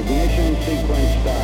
Ignition sequence start.